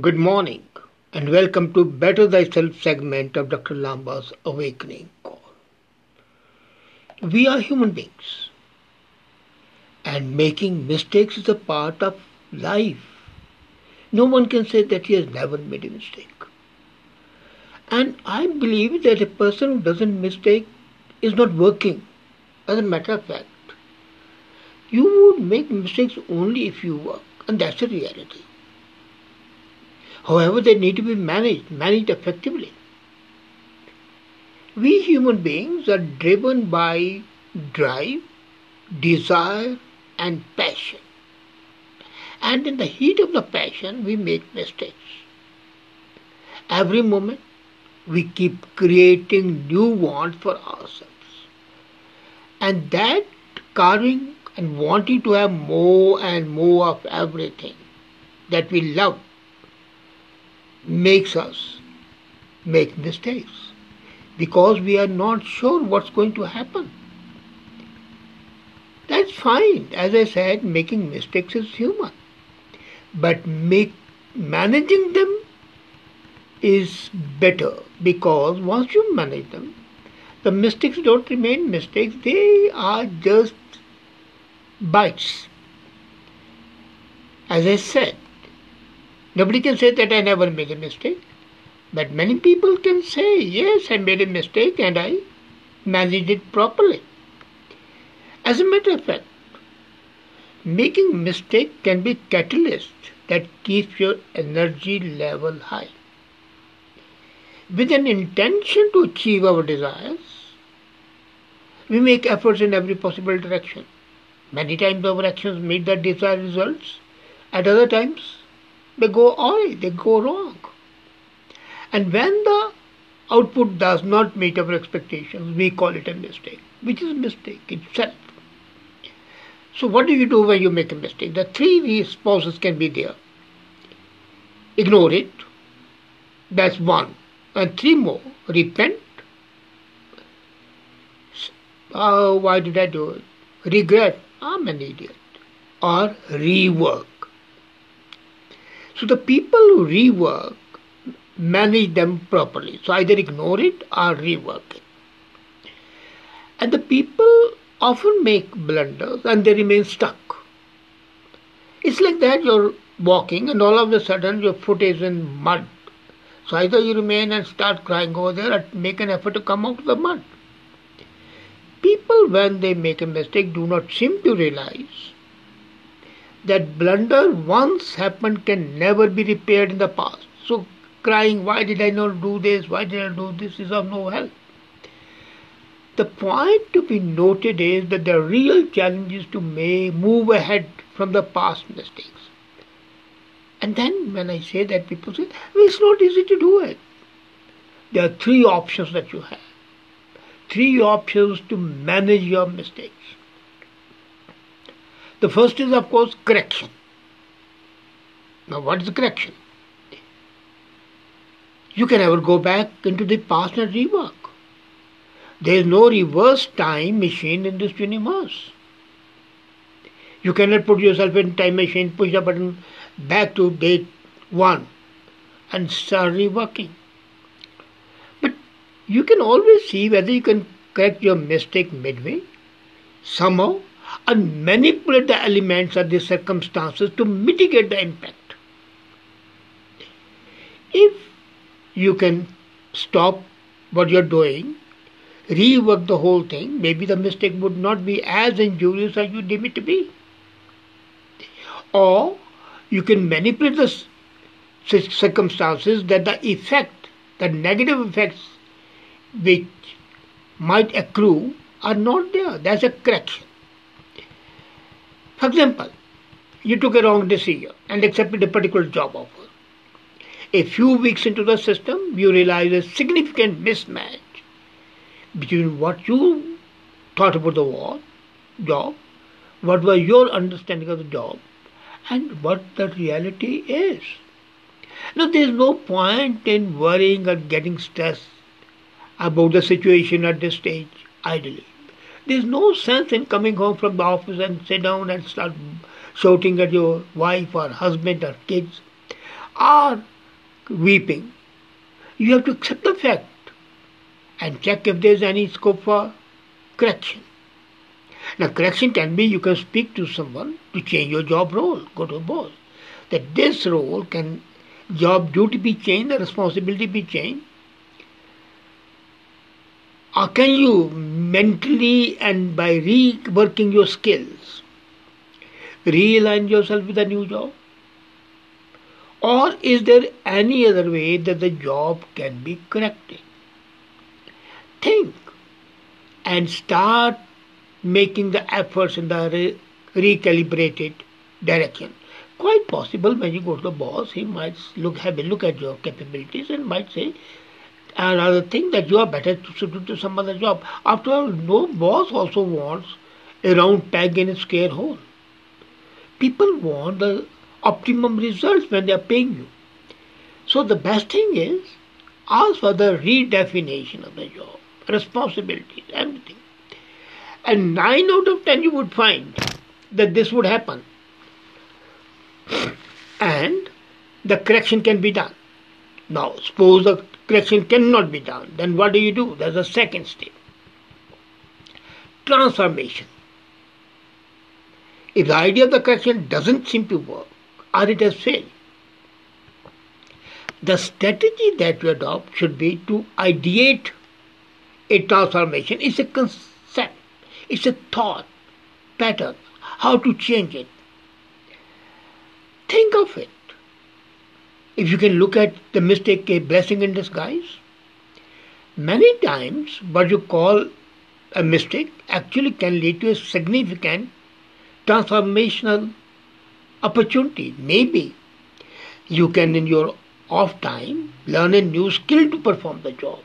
Good morning and welcome to Better Thyself segment of Dr. Lamba's Awakening Call. We are human beings and making mistakes is a part of life. No one can say that he has never made a mistake. And I believe that a person who doesn't mistake is not working. As a matter of fact, you would make mistakes only if you work, and that's the reality. However, they need to be managed, managed effectively. We human beings are driven by drive, desire, and passion. And in the heat of the passion, we make mistakes. Every moment, we keep creating new wants for ourselves. And that carving and wanting to have more and more of everything that we love makes us make mistakes because we are not sure what's going to happen. That's fine. As I said, making mistakes is human. But make, managing them is better because once you manage them, the mistakes don't remain mistakes, they are just bites. As I said, Nobody can say that I never made a mistake. But many people can say, yes, I made a mistake and I managed it properly. As a matter of fact, making mistake can be catalyst that keeps your energy level high. With an intention to achieve our desires, we make efforts in every possible direction. Many times our actions meet the desired results, at other times they go awry, they go wrong. And when the output does not meet our expectations, we call it a mistake, which is a mistake itself. So, what do you do when you make a mistake? The three responses can be there. Ignore it, that's one. And three more repent. Oh, why did I do it? Regret, I'm an idiot. Or rework. So the people who rework manage them properly. So either ignore it or rework it. And the people often make blunders and they remain stuck. It's like that you're walking and all of a sudden your foot is in mud. So either you remain and start crying over there or make an effort to come out of the mud. People, when they make a mistake, do not seem to realize that blunder once happened can never be repaired in the past. So crying, why did I not do this? Why did I do this? is of no help. The point to be noted is that the real challenge is to may move ahead from the past mistakes. And then when I say that, people say, well, it's not easy to do it. There are three options that you have. Three options to manage your mistakes. The first is, of course, correction. Now, what is correction? You can never go back into the past and rework. There is no reverse time machine in this universe. You cannot put yourself in time machine, push the button back to date one and start reworking. But you can always see whether you can correct your mistake midway, somehow, and manipulate the elements of the circumstances to mitigate the impact. If you can stop what you're doing, rework the whole thing, maybe the mistake would not be as injurious as you deem it to be. Or you can manipulate the circumstances that the effect, the negative effects which might accrue are not there. There's a correction. For example, you took a wrong decision and accepted a particular job offer. A few weeks into the system, you realize a significant mismatch between what you thought about the job, what was your understanding of the job, and what the reality is. Now, there is no point in worrying or getting stressed about the situation at this stage, ideally. There's no sense in coming home from the office and sit down and start shouting at your wife or husband or kids are weeping, you have to accept the fact and check if there is any scope for correction. Now, correction can be you can speak to someone to change your job role, go to a boss. That this role can, job duty be changed, the responsibility be changed. Or can you mentally and by reworking your skills, realign yourself with a new job? Or is there any other way that the job can be corrected? Think and start making the efforts in the re- recalibrated direction. Quite possible when you go to the boss, he might look have a look at your capabilities and might say another thing that you are better suited to some other job. After all, no boss also wants a round peg in a square hole. People want the optimum results when they are paying you. So the best thing is ask for the redefinition of the job, responsibilities, everything. And 9 out of 10 you would find that this would happen. And the correction can be done. Now, suppose the correction cannot be done, then what do you do? There's a second step transformation. If the idea of the correction doesn't seem to work, or it has failed, the strategy that you adopt should be to ideate a transformation. It's a concept it's a thought pattern, how to change it. Think of it. If you can look at the mistake a blessing in disguise, many times what you call a mistake actually can lead to a significant transformational opportunity. Maybe you can, in your off time, learn a new skill to perform the job,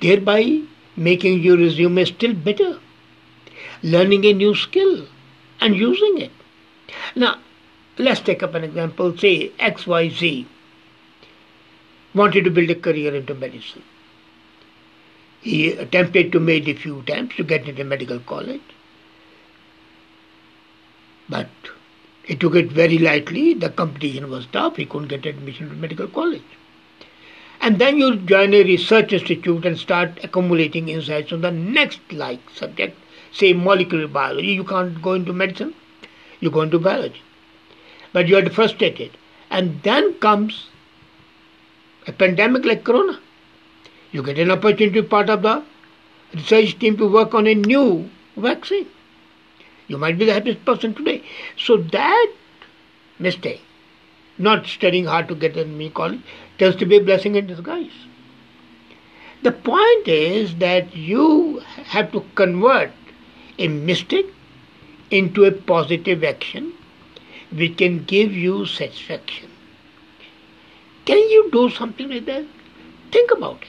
thereby making your resume still better learning a new skill and using it. Now, let's take up an example. Say XYZ wanted to build a career into medicine. He attempted to make a few attempts to get into medical college, but he took it very lightly. The competition was tough. He couldn't get admission to medical college. And then you join a research institute and start accumulating insights on the next like subject say molecular biology, you can't go into medicine, you go into biology. But you are frustrated. And then comes a pandemic like corona. You get an opportunity part of the research team to work on a new vaccine. You might be the happiest person today. So that mistake, not studying hard to get in me college, tends to be a blessing in disguise. The point is that you have to convert a mistake into a positive action which can give you satisfaction. Can you do something like that? Think about it.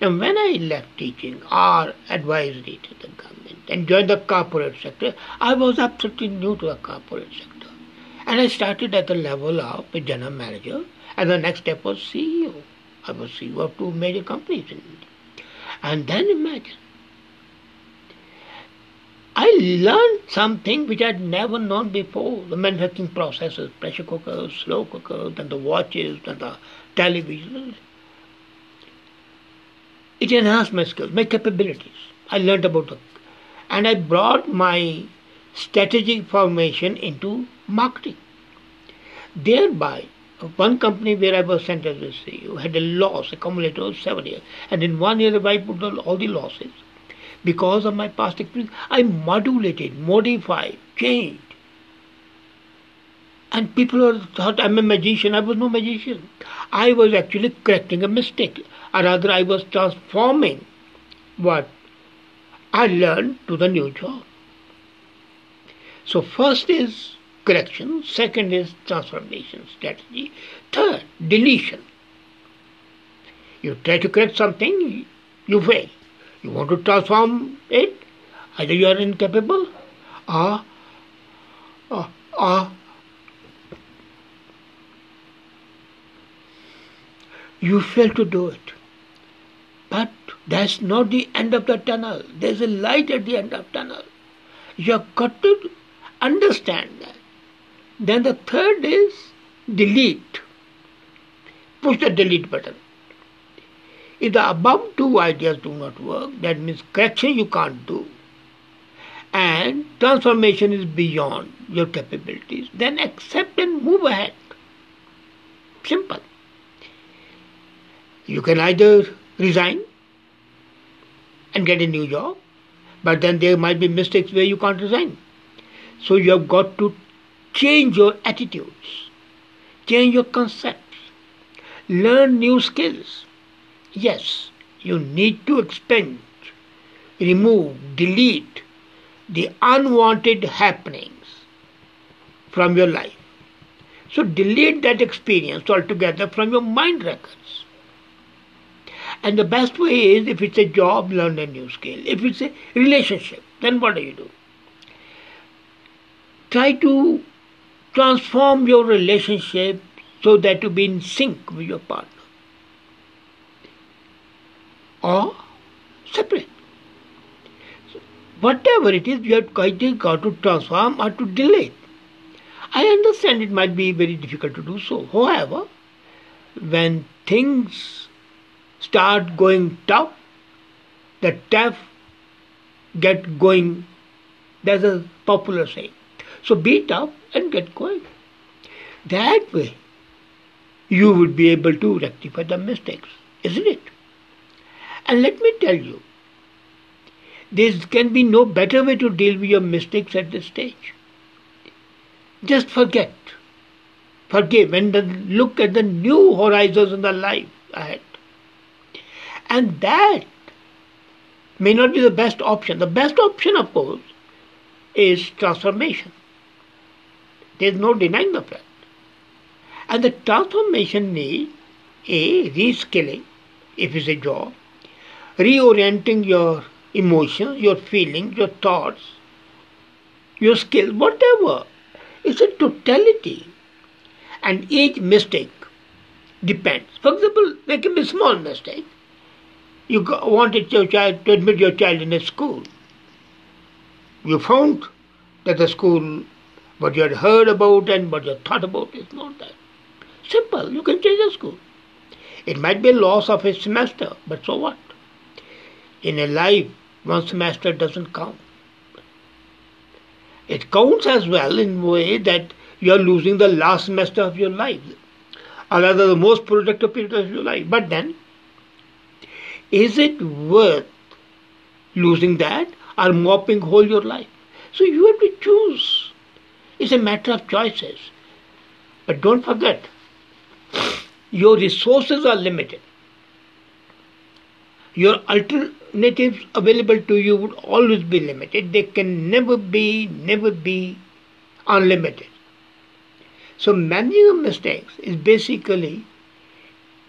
And when I left teaching or advisory to the government and joined the corporate sector, I was absolutely new to the corporate sector. And I started at the level of a general manager, and the next step was CEO. I was CEO of two major companies in India. And then imagine I learned something which I'd never known before. The manufacturing processes, pressure cookers, slow cookers, and the watches, and the televisions. It enhanced my skills, my capabilities. I learned about it. And I brought my strategic formation into marketing. Thereby, one company where I was sent as a CEO had a loss accumulated over seven years. And in one year, I put all the losses because of my past experience, I modulated, modified, changed. And people thought I'm a magician. I was no magician. I was actually correcting a mistake. Or rather, I was transforming what I learned to the new job. So, first is correction, second is transformation strategy, third, deletion. You try to correct something, you fail. You want to transform it? Either you are incapable or, or, or you fail to do it. But that's not the end of the tunnel. There's a light at the end of the tunnel. You have got to understand that. Then the third is delete. push the delete button. If the above two ideas do not work, that means correction you can't do, and transformation is beyond your capabilities, then accept and move ahead. Simple. You can either resign and get a new job, but then there might be mistakes where you can't resign. So you have got to change your attitudes, change your concepts, learn new skills. Yes, you need to expend, remove, delete the unwanted happenings from your life. So delete that experience altogether from your mind records. And the best way is if it's a job, learn a new skill. If it's a relationship, then what do you do? Try to transform your relationship so that you be in sync with your partner. Or separate. Whatever it is, you have got to transform or to delete. I understand it might be very difficult to do so. However, when things start going tough, the tough get going. There's a popular saying. So be tough and get going. That way, you would be able to rectify the mistakes, isn't it? And let me tell you, there can be no better way to deal with your mistakes at this stage. Just forget. Forgive and then look at the new horizons in the life ahead. And that may not be the best option. The best option, of course, is transformation. There's no denying the fact. And the transformation needs a reskilling, if it's a job, reorienting your emotions, your feelings, your thoughts, your skills, whatever. It's a totality. And each mistake depends. For example, there can be small mistake. You wanted your child to admit your child in a school. You found that the school, what you had heard about and what you thought about is not that. Simple. You can change the school. It might be a loss of a semester, but so what? In a life, one semester doesn't count. It counts as well in a way that you are losing the last semester of your life, or rather the most productive period of your life. But then, is it worth losing that or mopping whole your life? So you have to choose. It's a matter of choices. But don't forget, your resources are limited. Your alternatives available to you would always be limited. They can never be, never be unlimited. So managing of mistakes is basically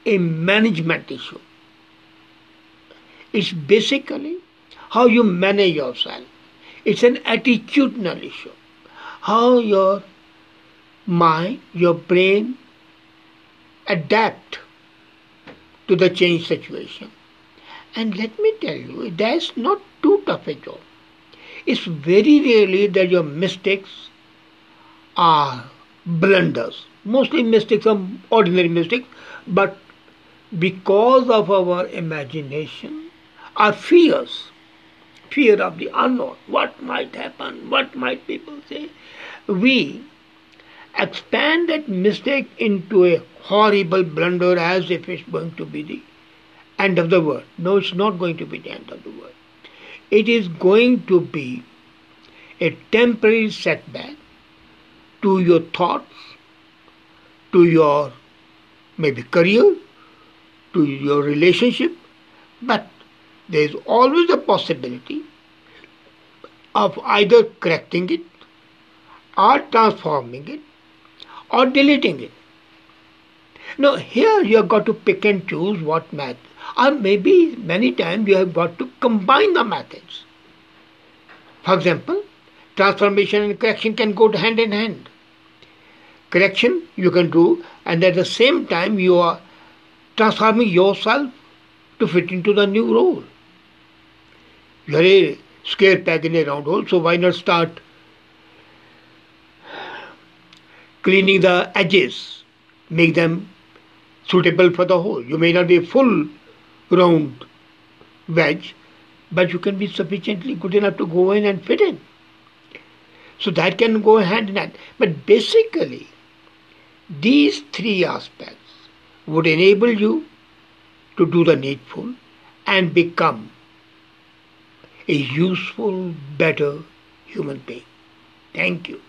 a management issue. It's basically how you manage yourself. It's an attitudinal issue. How your mind, your brain adapt to the changed situation. And let me tell you, that's not too tough a job. It's very rarely that your mistakes are blunders. Mostly mistakes are ordinary mistakes, but because of our imagination, our fears, fear of the unknown, what might happen, what might people say, we expand that mistake into a horrible blunder as if it's going to be the end of the world. No, it's not going to be the end of the world. It is going to be a temporary setback to your thoughts, to your maybe career, to your relationship, but there is always a possibility of either correcting it or transforming it or deleting it. Now, here you have got to pick and choose what method, or maybe many times you have got to combine the methods. For example, transformation and correction can go hand in hand. Correction you can do, and at the same time, you are transforming yourself to fit into the new role. You are a square peg in a round hole, so why not start cleaning the edges, make them suitable for the whole. You may not be full round wedge, but you can be sufficiently good enough to go in and fit in. So that can go hand in hand. But basically, these three aspects would enable you to do the needful and become a useful, better human being. Thank you.